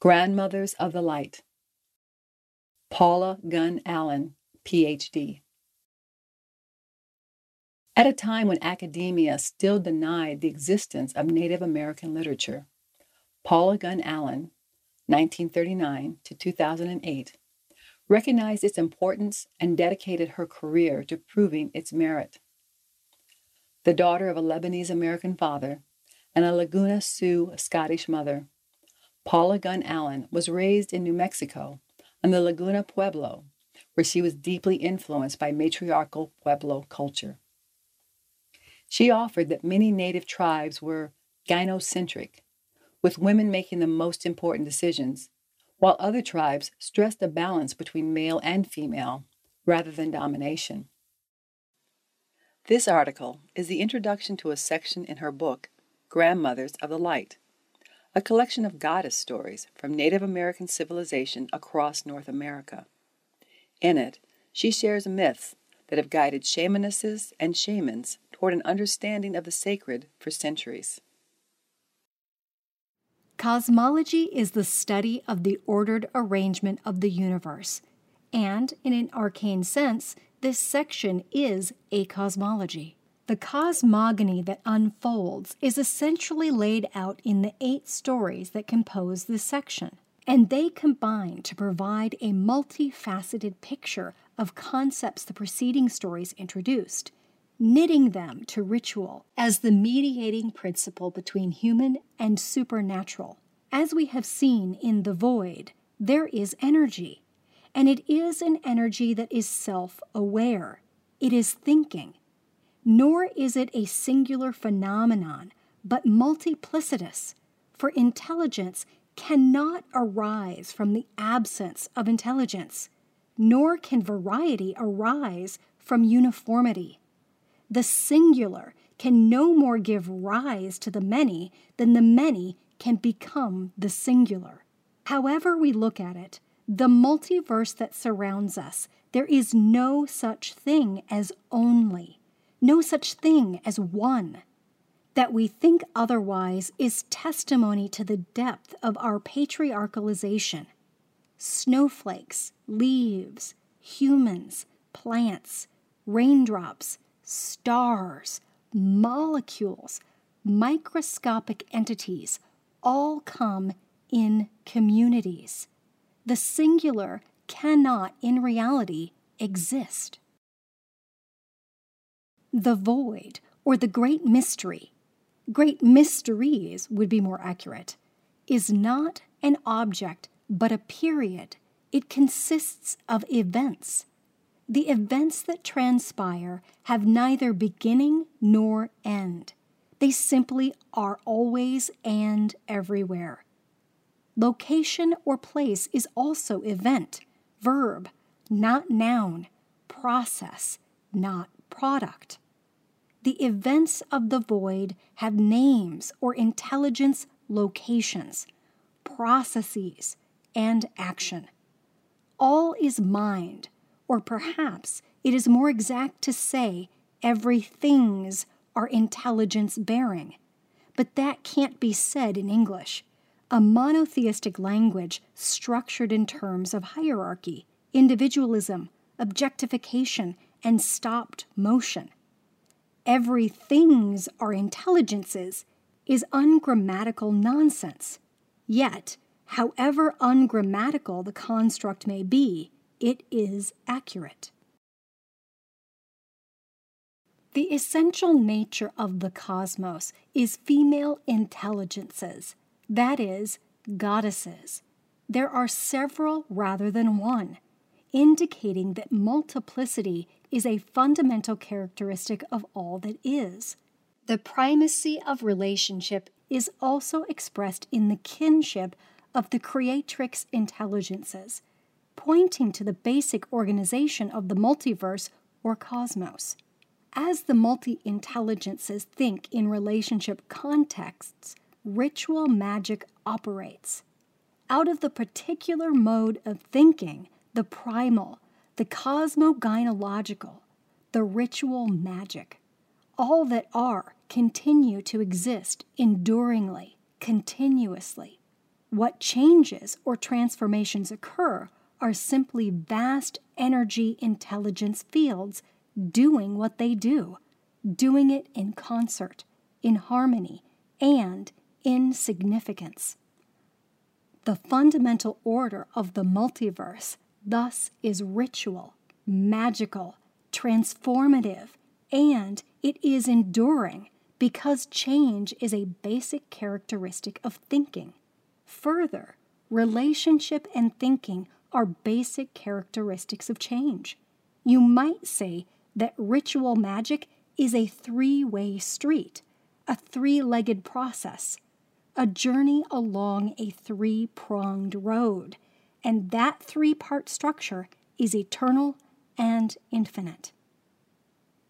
Grandmothers of the Light. Paula Gunn Allen, PhD. At a time when academia still denied the existence of Native American literature, Paula Gunn Allen, 1939 to 2008, recognized its importance and dedicated her career to proving its merit. The daughter of a Lebanese American father and a Laguna Sioux Scottish mother, Paula Gunn Allen was raised in New Mexico in the Laguna Pueblo, where she was deeply influenced by matriarchal Pueblo culture. She offered that many native tribes were gynocentric, with women making the most important decisions, while other tribes stressed a balance between male and female rather than domination. This article is the introduction to a section in her book, Grandmothers of the Light, a collection of goddess stories from Native American civilization across North America. In it, she shares myths that have guided shamanesses and shamans toward an understanding of the sacred for centuries. Cosmology is the study of the ordered arrangement of the universe, and in an arcane sense, this section is a cosmology. The cosmogony that unfolds is essentially laid out in the eight stories that compose this section, and they combine to provide a multifaceted picture of concepts the preceding stories introduced, knitting them to ritual as the mediating principle between human and supernatural. As we have seen in The Void, there is energy, and it is an energy that is self aware. It is thinking nor is it a singular phenomenon, but multiplicitous, for intelligence cannot arise from the absence of intelligence, nor can variety arise from uniformity. The singular can no more give rise to the many than the many can become the singular. However, we look at it, the multiverse that surrounds us, there is no such thing as only no such thing as one. That we think otherwise is testimony to the depth of our patriarchalization. Snowflakes, leaves, humans, plants, raindrops, stars, molecules, microscopic entities all come in communities. The singular cannot, in reality, exist. The void, or the great mystery, great mysteries would be more accurate, is not an object but a period. It consists of events. The events that transpire have neither beginning nor end. They simply are always and everywhere. Location or place is also event, verb, not noun, process, not product. The events of the void have names or intelligence locations, processes, and action. All is mind, or perhaps it is more exact to say everything's are intelligence bearing. But that can't be said in English, a monotheistic language structured in terms of hierarchy, individualism, objectification, and stopped motion. Everything's are intelligences is ungrammatical nonsense. Yet, however ungrammatical the construct may be, it is accurate. The essential nature of the cosmos is female intelligences, that is, goddesses. There are several rather than one indicating that multiplicity is a fundamental characteristic of all that is. The primacy of relationship is also expressed in the kinship of the creatrix intelligences, pointing to the basic organization of the multiverse or cosmos. As the multi intelligences think in relationship contexts, ritual magic operates. Out of the particular mode of thinking, the primal, the cosmogynological, the ritual magic, all that are continue to exist enduringly, continuously. What changes or transformations occur are simply vast energy intelligence fields doing what they do, doing it in concert, in harmony, and in significance. The fundamental order of the multiverse thus is ritual, magical, transformative, and it is enduring because change is a basic characteristic of thinking. Further, relationship and thinking are basic characteristics of change. You might say that ritual magic is a three way street, a three legged process, a journey along a three pronged road, and that three part structure is eternal and infinite.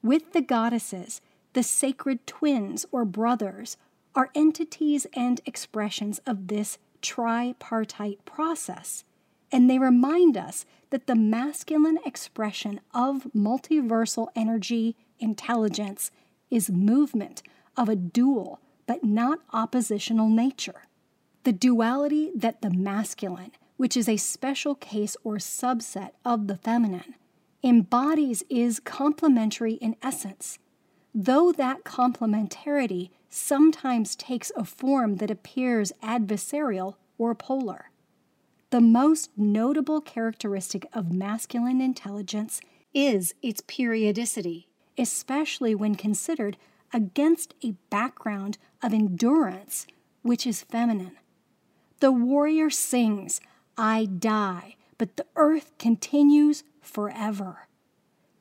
With the goddesses, the sacred twins or brothers are entities and expressions of this tripartite process, and they remind us that the masculine expression of multiversal energy intelligence is movement of a dual but not oppositional nature. The duality that the masculine, which is a special case or subset of the feminine, embodies is complementary in essence, though that complementarity sometimes takes a form that appears adversarial or polar. The most notable characteristic of masculine intelligence is its periodicity, especially when considered against a background of endurance, which is feminine. The warrior sings, I die, but the earth continues forever.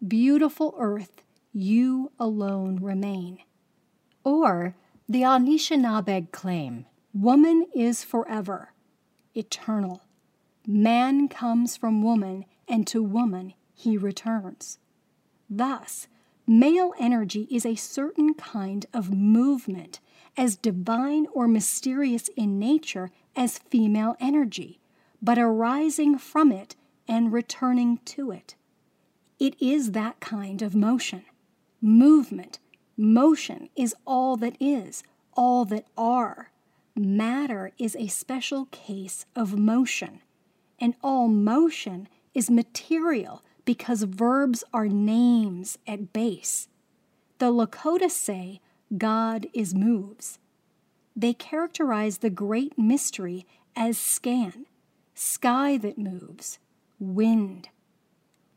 Beautiful earth, you alone remain. Or the Anishinaabeg claim Woman is forever, eternal. Man comes from woman, and to woman he returns. Thus, male energy is a certain kind of movement, as divine or mysterious in nature as female energy, but arising from it and returning to it. It is that kind of motion. Movement, motion is all that is, all that are. Matter is a special case of motion, and all motion is material because verbs are names at base. The Lakota say God is moves. They characterize the great mystery as Skan, sky that moves, wind.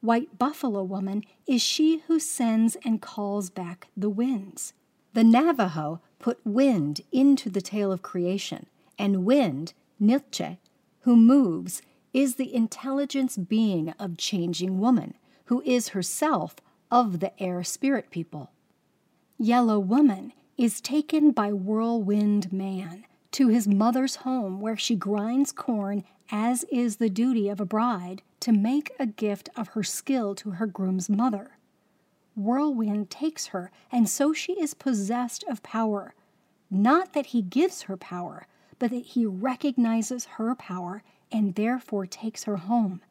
White buffalo woman is she who sends and calls back the winds. The Navajo put wind into the tale of creation, and wind, Nilche, who moves, is the intelligence being of changing woman, who is herself of the air spirit people. Yellow woman is taken by whirlwind man to his mother's home where she grinds corn as is the duty of a bride, to make a gift of her skill to her groom's mother. Whirlwind takes her, and so she is possessed of power. Not that he gives her power, but that he recognizes her power and therefore takes her home.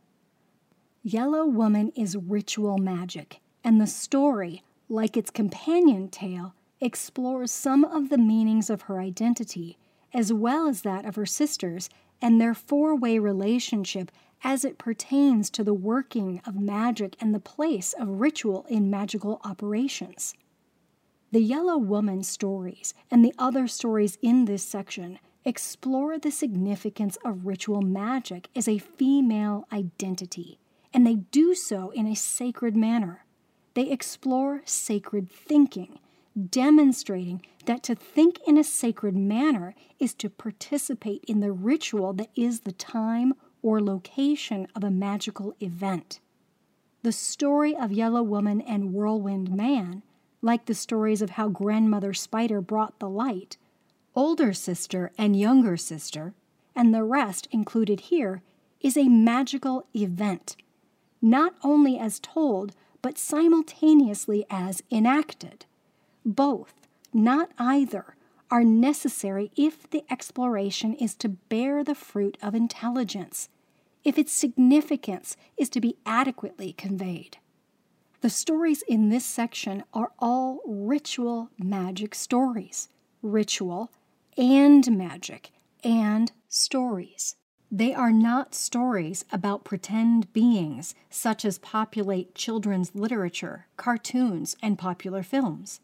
Yellow Woman is ritual magic, and the story, like its companion tale, explores some of the meanings of her identity, as well as that of her sisters and their four way relationship as it pertains to the working of magic and the place of ritual in magical operations. The Yellow Woman stories and the other stories in this section explore the significance of ritual magic as a female identity, and they do so in a sacred manner. They explore sacred thinking demonstrating that to think in a sacred manner is to participate in the ritual that is the time or location of a magical event. The story of Yellow Woman and Whirlwind Man, like the stories of how Grandmother Spider brought the light, older sister and younger sister, and the rest included here, is a magical event, not only as told, but simultaneously as enacted. Both, not either, are necessary if the exploration is to bear the fruit of intelligence, if its significance is to be adequately conveyed. The stories in this section are all ritual magic stories, ritual and magic, and stories. They are not stories about pretend beings such as populate children's literature, cartoons, and popular films.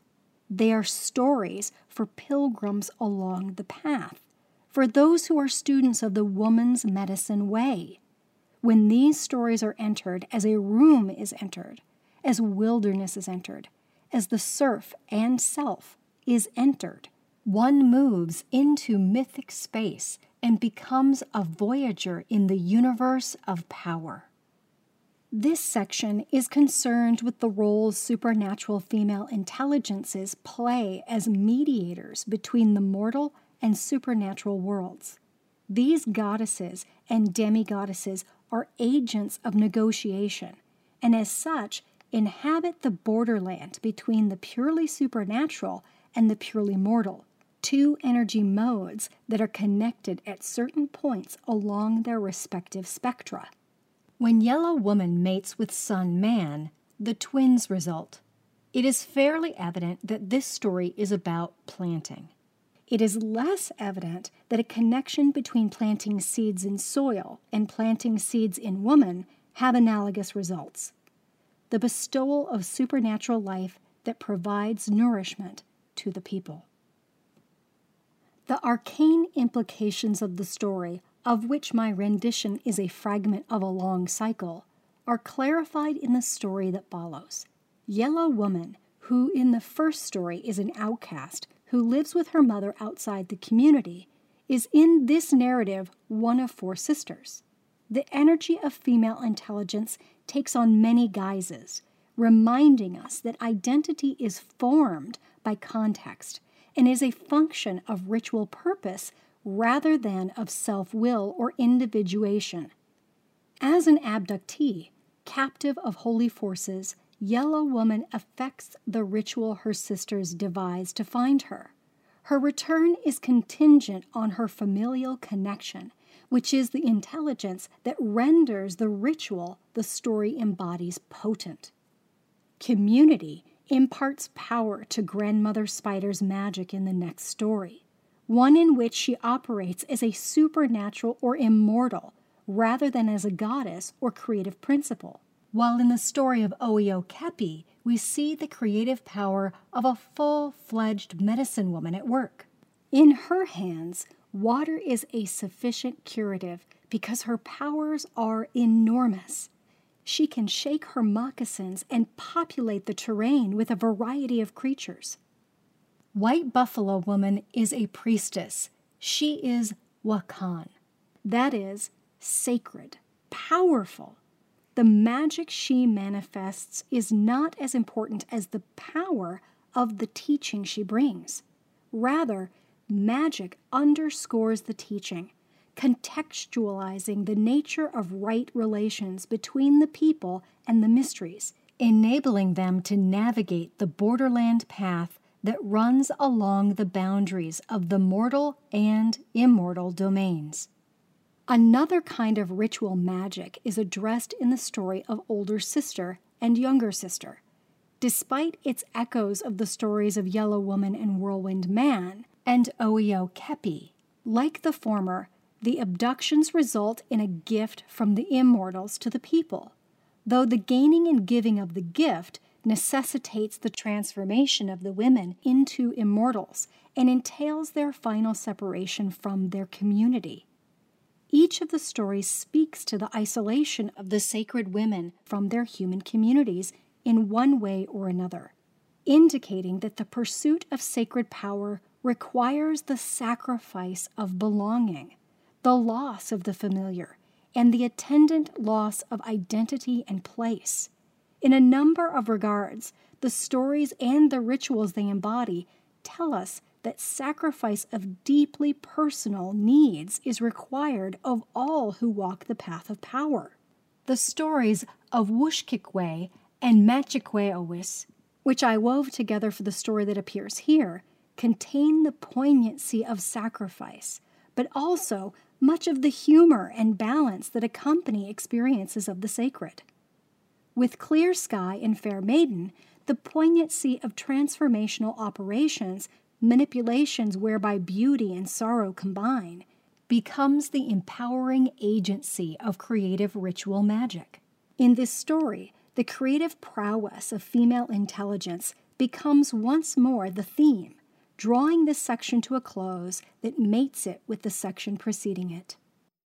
They are stories for pilgrims along the path, for those who are students of the woman's medicine way. When these stories are entered as a room is entered, as wilderness is entered, as the serf and self is entered, one moves into mythic space and becomes a voyager in the universe of power. This section is concerned with the roles supernatural female intelligences play as mediators between the mortal and supernatural worlds. These goddesses and demigoddesses are agents of negotiation, and as such, inhabit the borderland between the purely supernatural and the purely mortal, two energy modes that are connected at certain points along their respective spectra. When Yellow Woman mates with Sun Man, the twins result. It is fairly evident that this story is about planting. It is less evident that a connection between planting seeds in soil and planting seeds in woman have analogous results. The bestowal of supernatural life that provides nourishment to the people. The arcane implications of the story, of which my rendition is a fragment of a long cycle, are clarified in the story that follows. Yellow Woman, who in the first story is an outcast who lives with her mother outside the community, is in this narrative one of four sisters. The energy of female intelligence takes on many guises, reminding us that identity is formed by context and is a function of ritual purpose rather than of self will or individuation. As an abductee, captive of holy forces, Yellow Woman affects the ritual her sisters devise to find her. Her return is contingent on her familial connection, which is the intelligence that renders the ritual the story embodies potent. Community imparts power to Grandmother Spider's magic in the next story, one in which she operates as a supernatural or immortal rather than as a goddess or creative principle. While in the story of Oio Kepi, we see the creative power of a full fledged medicine woman at work. In her hands, water is a sufficient curative because her powers are enormous she can shake her moccasins and populate the terrain with a variety of creatures. White Buffalo Woman is a priestess. She is Wakan. That is, sacred, powerful. The magic she manifests is not as important as the power of the teaching she brings. Rather, magic underscores the teaching contextualizing the nature of right relations between the people and the mysteries, enabling them to navigate the borderland path that runs along the boundaries of the mortal and immortal domains. Another kind of ritual magic is addressed in the story of older sister and younger sister. Despite its echoes of the stories of Yellow Woman and Whirlwind Man and Oio Kepi, like the former, the abductions result in a gift from the immortals to the people, though the gaining and giving of the gift necessitates the transformation of the women into immortals and entails their final separation from their community. Each of the stories speaks to the isolation of the sacred women from their human communities in one way or another, indicating that the pursuit of sacred power requires the sacrifice of belonging the loss of the familiar, and the attendant loss of identity and place. In a number of regards, the stories and the rituals they embody tell us that sacrifice of deeply personal needs is required of all who walk the path of power. The stories of Wushkikwe and Machikweowis, which I wove together for the story that appears here, contain the poignancy of sacrifice, but also much of the humor and balance that accompany experiences of the sacred. With Clear Sky and Fair Maiden, the poignancy of transformational operations, manipulations whereby beauty and sorrow combine, becomes the empowering agency of creative ritual magic. In this story, the creative prowess of female intelligence becomes once more the theme, drawing this section to a close that mates it with the section preceding it.